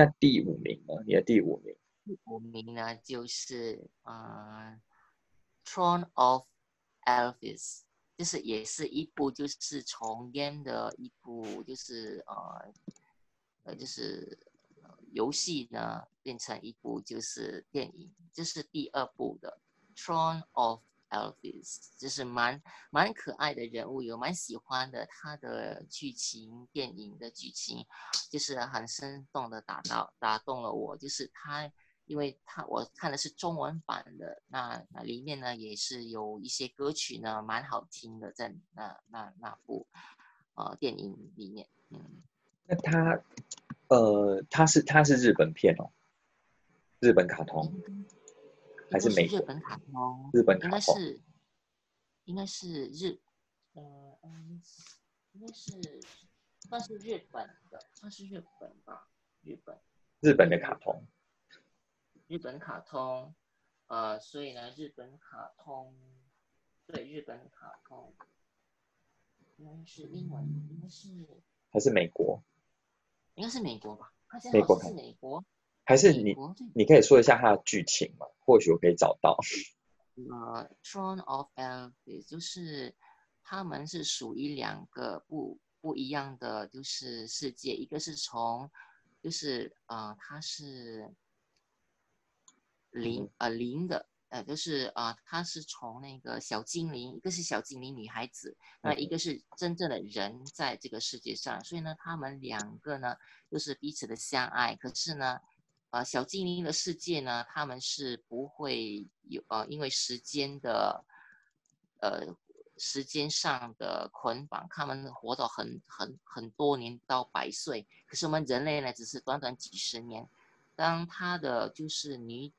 那第五名呢？你的第五名？第五名呢，就是呃，《Throne of Elvis》，就是也是一部就是从 game 的一部，就是呃呃，就是游戏呢变成一部就是电影，这是第二部的《Throne of》。Elvis 就是蛮蛮可爱的人物，有蛮喜欢的他的剧情，电影的剧情就是很生动的打到打动了我。就是他，因为他我看的是中文版的，那那里面呢也是有一些歌曲呢蛮好听的，在那那那部呃电影里面。嗯，那他呃他是他是日本片哦，日本卡通。还是美日本卡通，日本卡通应该是，应该是日，呃嗯，应该是算是日本的，算是日本吧，日本。日本的卡通。日本卡通，呃，所以呢，日本卡通，对，日本卡通，应该是英文，应该是。还是美国？应该是美国吧？美国是美国。还是你，你可以说一下它的剧情吗？或许我可以找到。呃，《Throne of Elvis》就是他们是属于两个不不一样的，就是世界。一个是从，就是呃，它是灵呃灵的，呃，就是啊，它是从那个小精灵，一个是小精灵女孩子，那一个是真正的人在这个世界上。所以呢，他们两个呢，就是彼此的相爱。可是呢。呃，小精灵的世界呢，他们是不会有呃，因为时间的呃时间上的捆绑，他们活到很很很多年到百岁。可是我们人类呢，只是短短几十年。当他的就是女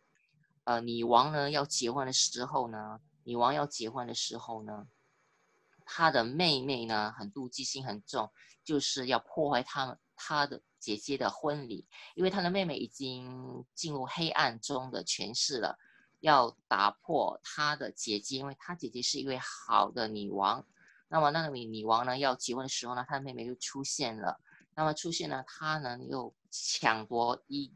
呃女王呢要结婚的时候呢，女王要结婚的时候呢，她的妹妹呢很妒忌心很重，就是要破坏他们他的。姐姐的婚礼，因为他的妹妹已经进入黑暗中的诠释了，要打破他的姐姐，因为他姐姐是一位好的女王。那么那个女女王呢，要结婚的时候呢，他的妹妹就出现了。那么出现呢，他呢又抢夺一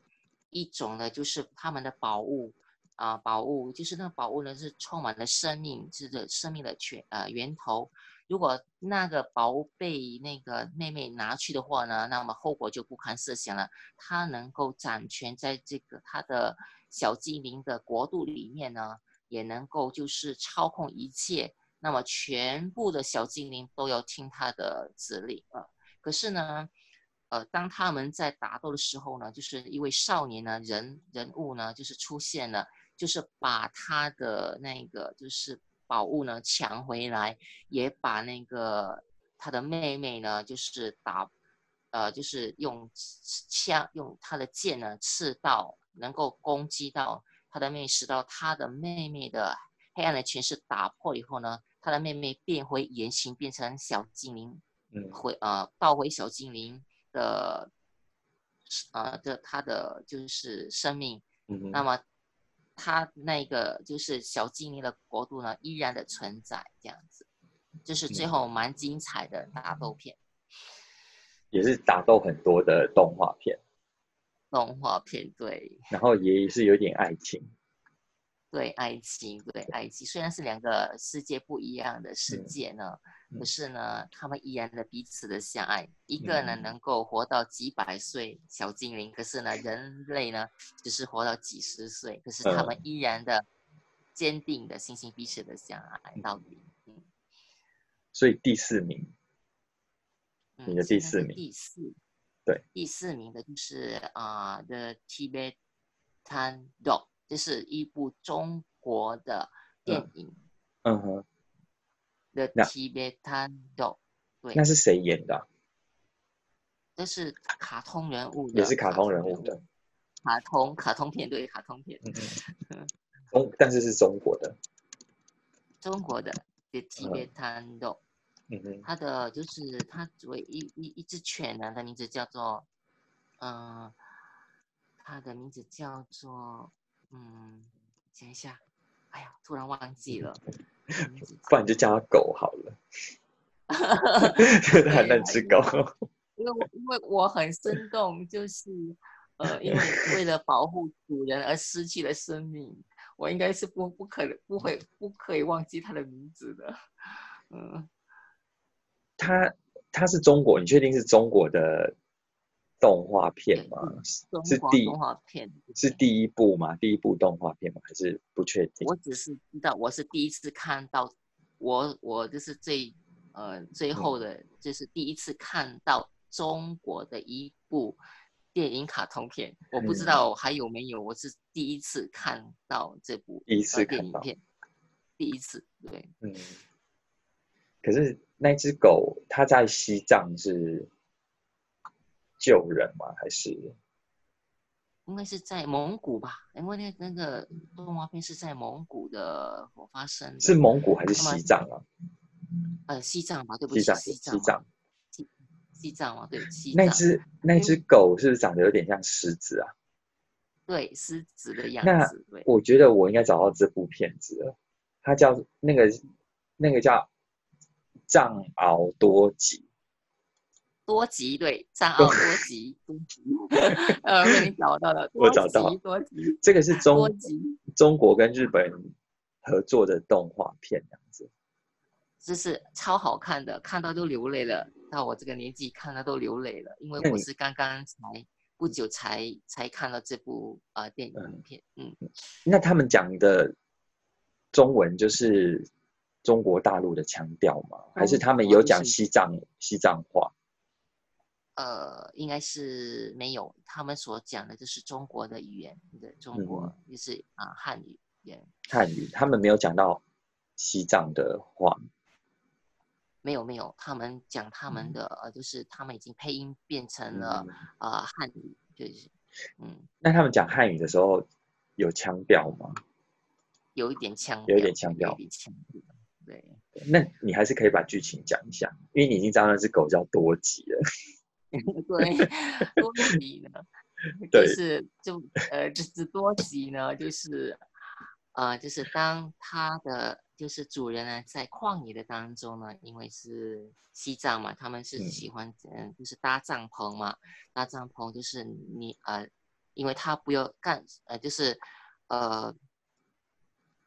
一种呢，就是他们的宝物啊，宝物就是那个宝物呢是充满了生命，是生命的泉呃源头。如果那个宝物被那个妹妹拿去的话呢，那么后果就不堪设想了。她能够掌权在这个她的小精灵的国度里面呢，也能够就是操控一切。那么全部的小精灵都要听她的指令啊。可是呢，呃，当他们在打斗的时候呢，就是一位少年呢人人物呢，就是出现了，就是把他的那个就是。宝物呢抢回来，也把那个他的妹妹呢，就是打，呃，就是用枪用他的剑呢刺到，能够攻击到他的妹妹，使到他的妹妹的黑暗的权势打破以后呢，他的妹妹变回原形，变成小精灵，嗯，回呃倒回小精灵的，呃的他的就是生命，嗯，那么。他那个就是小精灵的国度呢，依然的存在，这样子，就是最后。蛮精彩的打斗片，也是打斗很多的动画片，动画片对，然后也是有点爱情，对爱情，对爱情，虽然是两个世界不一样的世界呢。可是呢，他们依然的彼此的相爱。一个呢能够活到几百岁，小精灵；可是呢，人类呢只是活到几十岁。可是他们依然的坚定的心心彼此的相爱到底。嗯。所以第四名，你的第四名，第四，对，第四名的就是啊，《The Tibetan Dog》，这是一部中国的电影。嗯哼。的 Tibetan Dog，对，那是谁演的？这是卡通人物，也是卡通人物的，卡通卡通片对卡通片，中但是是中国的，中国的 The Tibetan Dog，嗯。哼，它的就是它作为一一一只犬呢，它名字叫做，嗯，它的名字叫做，嗯，想一下，哎呀，突然忘记了。不然就叫它狗好了，它那只狗。因为因为我很生动，就是呃，因为为了保护主人而失去了生命，我应该是不不可能不会不可以忘记它的名字的。嗯，它它是中国，你确定是中国的动画片吗？是第动画片是第一部吗？第一部动画片吗？还是不确定？我只是知道我是第一次看到，我我就是最呃最后的，就是第一次看到中国的一部电影卡通片。我不知道还有没有，我是第一次看到这部第一次电影片，第一次对，嗯。可是那只狗，它在西藏是救人吗？还是应该是在蒙古吧？因为那那个动画片是在蒙古的发生。是蒙古还是西藏啊？呃，西藏吧，对不起，西藏，西藏，西西藏嘛，对。那只那只狗是不是长得有点像狮子啊？对，狮子的样子。那，我觉得我应该找到这部片子了。它叫那个那个叫。藏獒多吉，多吉对，藏獒多吉，多吉，呃，被你找到了，我找到多吉，这个是中中国跟日本合作的动画片，这样子，这是超好看的，看到都流泪了。到我这个年纪看到都流泪了，因为我是刚刚才不久才才看到这部呃电影片，嗯，那他们讲的中文就是。中国大陆的腔调吗？还是他们有讲西藏西藏话？呃，应该是没有，他们所讲的就是中国的语言，对，中国就是啊汉语言。汉语，他们没有讲到西藏的话。没有没有，他们讲他们的呃，就是他们已经配音变成了呃汉语，就是嗯。那他们讲汉语的时候有腔调吗？有一点腔，有一点腔调。对，那你还是可以把剧情讲一下，因为你已经知道那只狗叫多吉了。对，多吉呢，就是就呃，这只多吉呢，就是呃，就是当它的就是主人呢在旷野的当中呢，因为是西藏嘛，他们是喜欢嗯，就是搭帐篷嘛，搭帐篷就是你呃，因为他不要干呃，就是呃。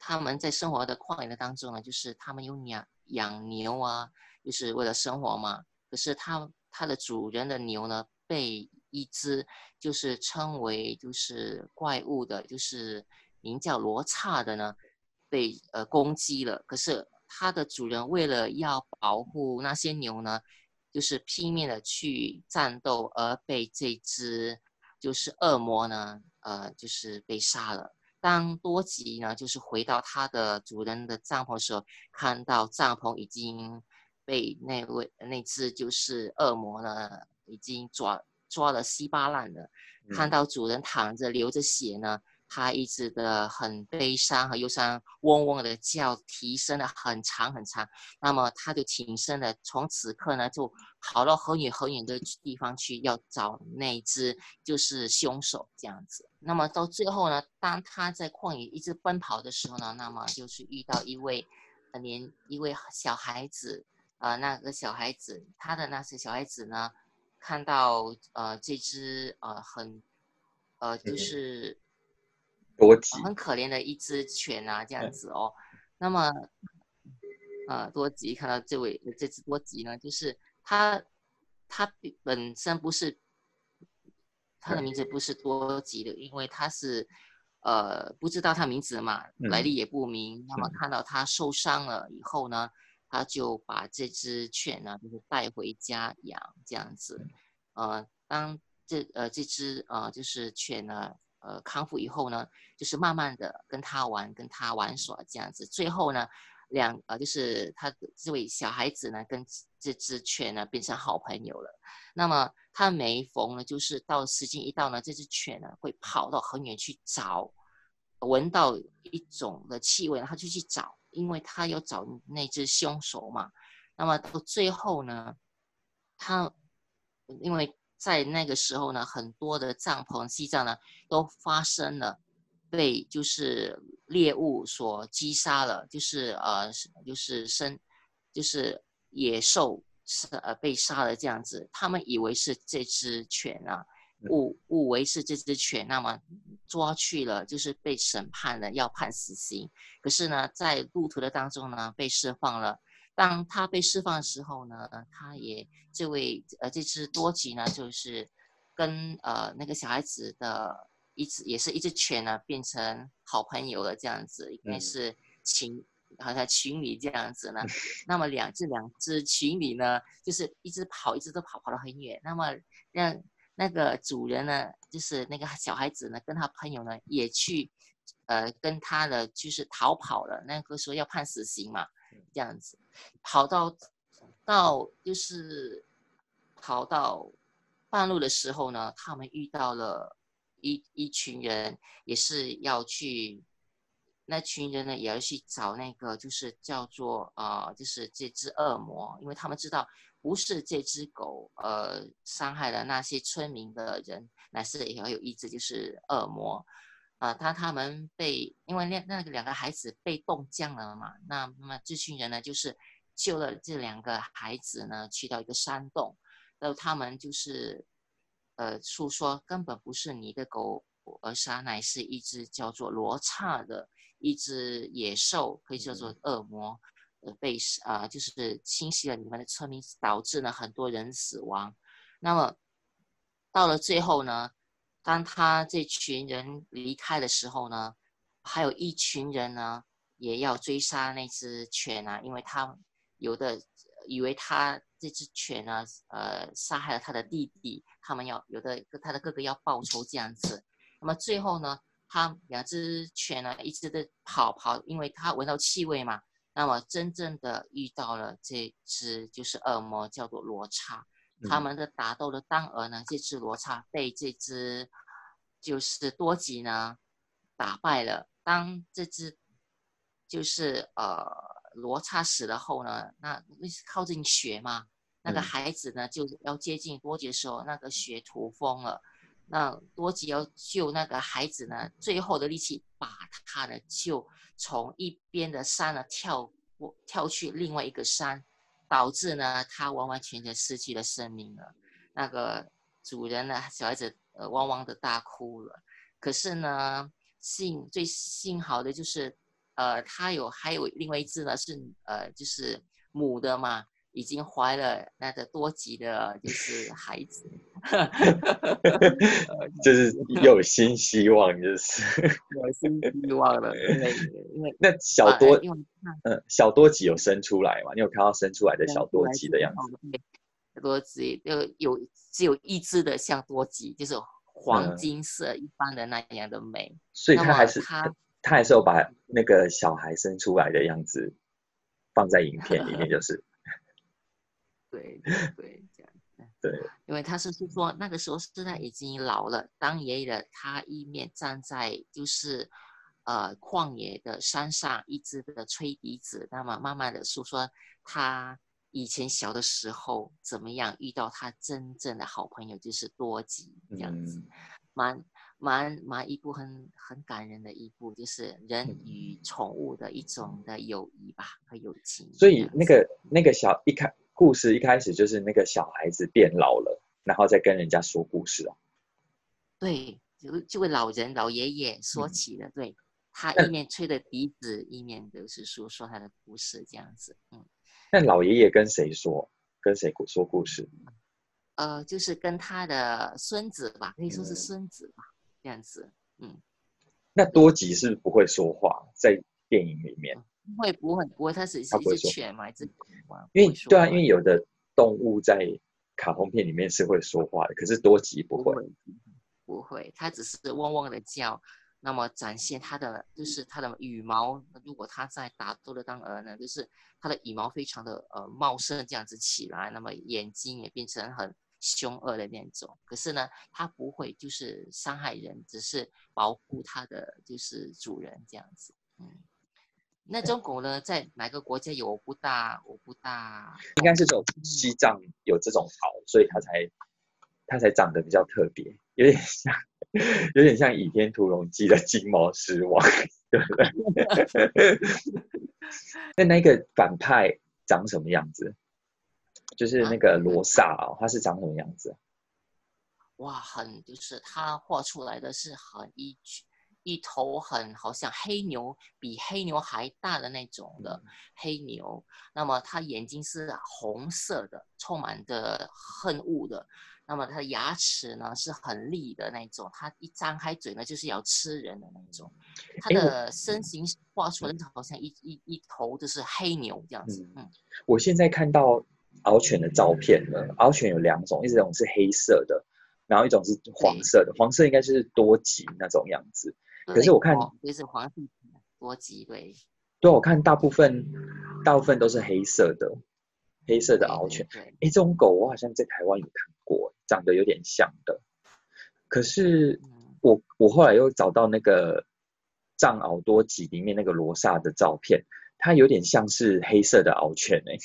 他们在生活的旷野的当中呢，就是他们有养养牛啊，就是为了生活嘛。可是他它的主人的牛呢，被一只就是称为就是怪物的，就是名叫罗刹的呢，被呃攻击了。可是它的主人为了要保护那些牛呢，就是拼命的去战斗，而被这只就是恶魔呢，呃，就是被杀了。当多吉呢，就是回到他的主人的帐篷时候，看到帐篷已经被那位那只就是恶魔呢，已经抓抓的稀巴烂了。看到主人躺着流着血呢。他一直的很悲伤和忧伤，嗡嗡的叫，提升了很长很长。那么他就挺身的，从此刻呢就跑到很远很远的地方去，要找那只就是凶手这样子。那么到最后呢，当他在旷野一直奔跑的时候呢，那么就是遇到一位年一位小孩子，呃，那个小孩子他的那些小孩子呢，看到呃这只呃很呃就是。多吉很可怜的一只犬啊，这样子哦。那么，呃，多吉看到这位这只多吉呢，就是他，他本身不是他的名字不是多吉的，因为他是呃不知道他名字嘛，来历也不明。那么看到他受伤了以后呢，他就把这只犬呢，就是带回家养这样子。呃，当这呃这只呃就是犬呢。呃，康复以后呢，就是慢慢的跟他玩，跟他玩耍这样子。最后呢，两呃，就是他这位小孩子呢，跟这只犬呢变成好朋友了。那么他每逢呢，就是到时间一到呢，这只犬呢会跑到很远去找，闻到一种的气味，他就去找，因为他要找那只凶手嘛。那么到最后呢，他因为。在那个时候呢，很多的帐篷，西藏呢都发生了被就是猎物所击杀了，就是呃就是生就是野兽是呃被杀了这样子，他们以为是这只犬啊，误误为是这只犬，那么抓去了，就是被审判了，要判死刑。可是呢，在路途的当中呢，被释放了。当他被释放的时候呢，他也这位呃这只多吉呢，就是跟呃那个小孩子的一只也是一只犬呢，变成好朋友了，这样子应该是情好像情侣这样子呢。那么两只两只情侣呢，就是一直跑，一直都跑跑得很远。那么让那个主人呢，就是那个小孩子呢，跟他朋友呢，也去呃跟他的就是逃跑了。那个时候要判死刑嘛。这样子，跑到到就是跑到半路的时候呢，他们遇到了一一群人，也是要去，那群人呢也要去找那个，就是叫做啊，就是这只恶魔，因为他们知道不是这只狗呃伤害了那些村民的人，乃是也要有一只就是恶魔。啊，他他们被因为那那个两个孩子被冻僵了嘛，那那么这群人呢，就是救了这两个孩子呢，去到一个山洞，然后他们就是呃诉说根本不是你的狗而杀，乃是一只叫做罗刹的一只野兽，可以叫做恶魔，呃呃被啊就是侵袭了你们的村民，导致呢很多人死亡。那么到了最后呢？当他这群人离开的时候呢，还有一群人呢，也要追杀那只犬啊，因为他有的以为他这只犬呢，呃，杀害了他的弟弟，他们要有的他的哥哥要报仇这样子。那么最后呢，他两只犬呢，一直在跑跑，因为他闻到气味嘛。那么真正的遇到了这只就是恶魔，叫做罗刹。他们的打斗的当儿呢，这只罗刹被这只就是多吉呢打败了。当这只就是呃罗刹死了后呢，那靠近血嘛，那个孩子呢就要接近多吉的时候，那个血涂封了。那多吉要救那个孩子呢，最后的力气把他呢就从一边的山呢跳过跳去另外一个山。导致呢，他完完全全失去了生命了。那个主人呢，小孩子呃汪汪的大哭了。可是呢，幸最幸好的就是，呃，他有还有另外一只呢，是呃就是母的嘛，已经怀了那个多吉的，就是孩子。就是有新希望，就是 有新希望了。因为因为那小多，嗯，小多吉有生出来嘛？你有看到生出来的小多吉的样子？多吉就有只有一只的像多吉，就是黄金色一般的那样的美。所以他还是他他还是有把那个小孩生出来的样子放在影片里面，就是对对这样。对，因为他是说那个时候是他已经老了，当爷爷的他一面站在就是，呃旷野的山上，一直的吹笛子，那么慢慢的诉说他以前小的时候怎么样遇到他真正的好朋友就是多吉这样子，蛮蛮蛮一部很很感人的一部，就是人与宠物的一种的友谊吧和友情。所以那个那个小一开。故事一开始就是那个小孩子变老了，然后再跟人家说故事啊。对，就这位老人老爷爷说起的，对他一面吹着笛子，一面就是说说他的故事这样子。嗯，那老爷爷跟谁说？跟谁说故事？呃，就是跟他的孙子吧，可以说是孙子吧，这样子。嗯，那多吉是不会说话，在电影里面。不会不会不会，它是一只犬嘛，一只因为对啊，因为有的动物在卡通片里面是会说话的，可是多吉不会，不会，它只是汪汪的叫，那么展现它的就是它的羽毛。如果它在打斗的当儿呢，就是它的羽毛非常的呃茂盛这样子起来，那么眼睛也变成很凶恶的那种。可是呢，它不会就是伤害人，只是保护它的就是主人这样子，嗯。那种狗呢，在哪个国家有不大？我不大，应该是这种西藏有这种草，所以它才它才长得比较特别，有点像有点像《倚天屠龙记》的金毛狮王，对不对？那那个反派长什么样子？就是那个罗萨哦，他是长什么样子？哇，很就是他画出来的是很一一头很好像黑牛，比黑牛还大的那种的黑牛。那么它眼睛是红色的，充满着恨恶的。那么它的牙齿呢是很利的那种，它一张开嘴呢就是要吃人的那种。它的身形画出来好像一一一头就是黑牛这样子。嗯，我现在看到獒犬的照片呢，獒犬有两种，一种是黑色的，然后一种是黄色的，黄色应该是多吉那种样子。可是我看就是黄色多吉对。对，我看大部分大部分都是黑色的，黑色的獒犬。哎，这种狗我好像在台湾有看过。长得有点像的，可是我我后来又找到那个藏獒多吉里面那个罗萨的照片，它有点像是黑色的獒犬哎，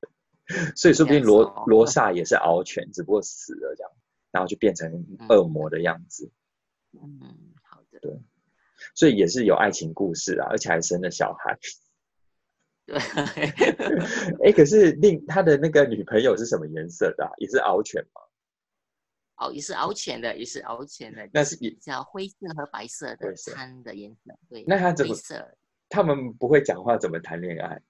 所以说不定罗罗萨也是獒犬，只不过死了这样，然后就变成恶魔的样子。嗯，好的。对，所以也是有爱情故事啊，而且还生了小孩。对，哎，可是另他的那个女朋友是什么颜色的？也是獒犬吗？哦，也是獒犬的，也是獒犬的，那是比较灰色和白色的掺的颜色。对，那他怎么？他们不会讲话，怎么谈恋爱？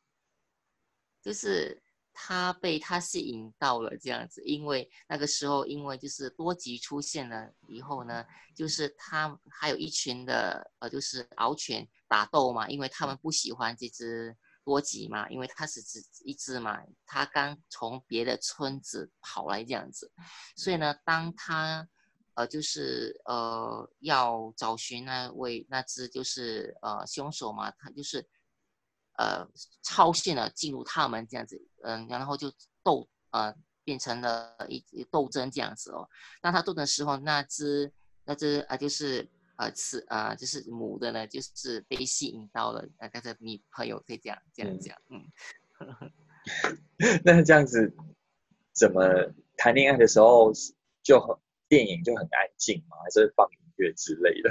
就是他被他吸引到了这样子，因为那个时候，因为就是多吉出现了以后呢，就是他还有一群的呃，就是獒犬打斗嘛，因为他们不喜欢这只。多吉嘛，因为它是只一只嘛，它刚从别的村子跑来这样子，所以呢，当他呃就是呃要找寻那位那只就是呃凶手嘛，他就是呃超限了进入他们这样子，嗯，然后就斗呃变成了一斗争这样子哦。那他斗的时候，那只那只啊就是。呃，雌啊，就是母的呢，就是被吸引到了，那，他的女朋友可以这样这样讲，嗯。那这样子怎么谈恋爱的时候就很电影就很安静吗？还是放音乐之类的？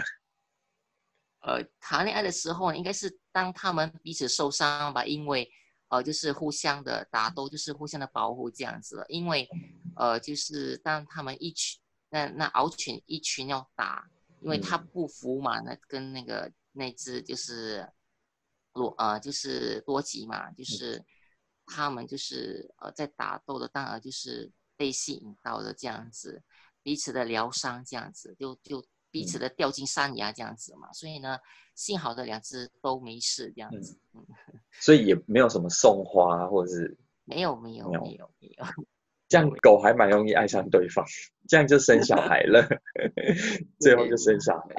呃，谈恋爱的时候应该是当他们彼此受伤吧，因为呃，就是互相的打斗，就是互相的保护这样子。因为呃，就是当他们一群那那獒犬一群要打。因为他不服嘛，那跟那个那只就是罗呃就是多吉嘛，就是他们就是呃在打斗的当儿就是被吸引到的这样子，彼此的疗伤这样子，就就彼此的掉进山崖这样子嘛，所以呢，幸好的两只都没事这样子，嗯，所以也没有什么送花或者是没有没有没有没有。这样狗还蛮容易爱上对方，这样就生小孩了，最后就生小孩。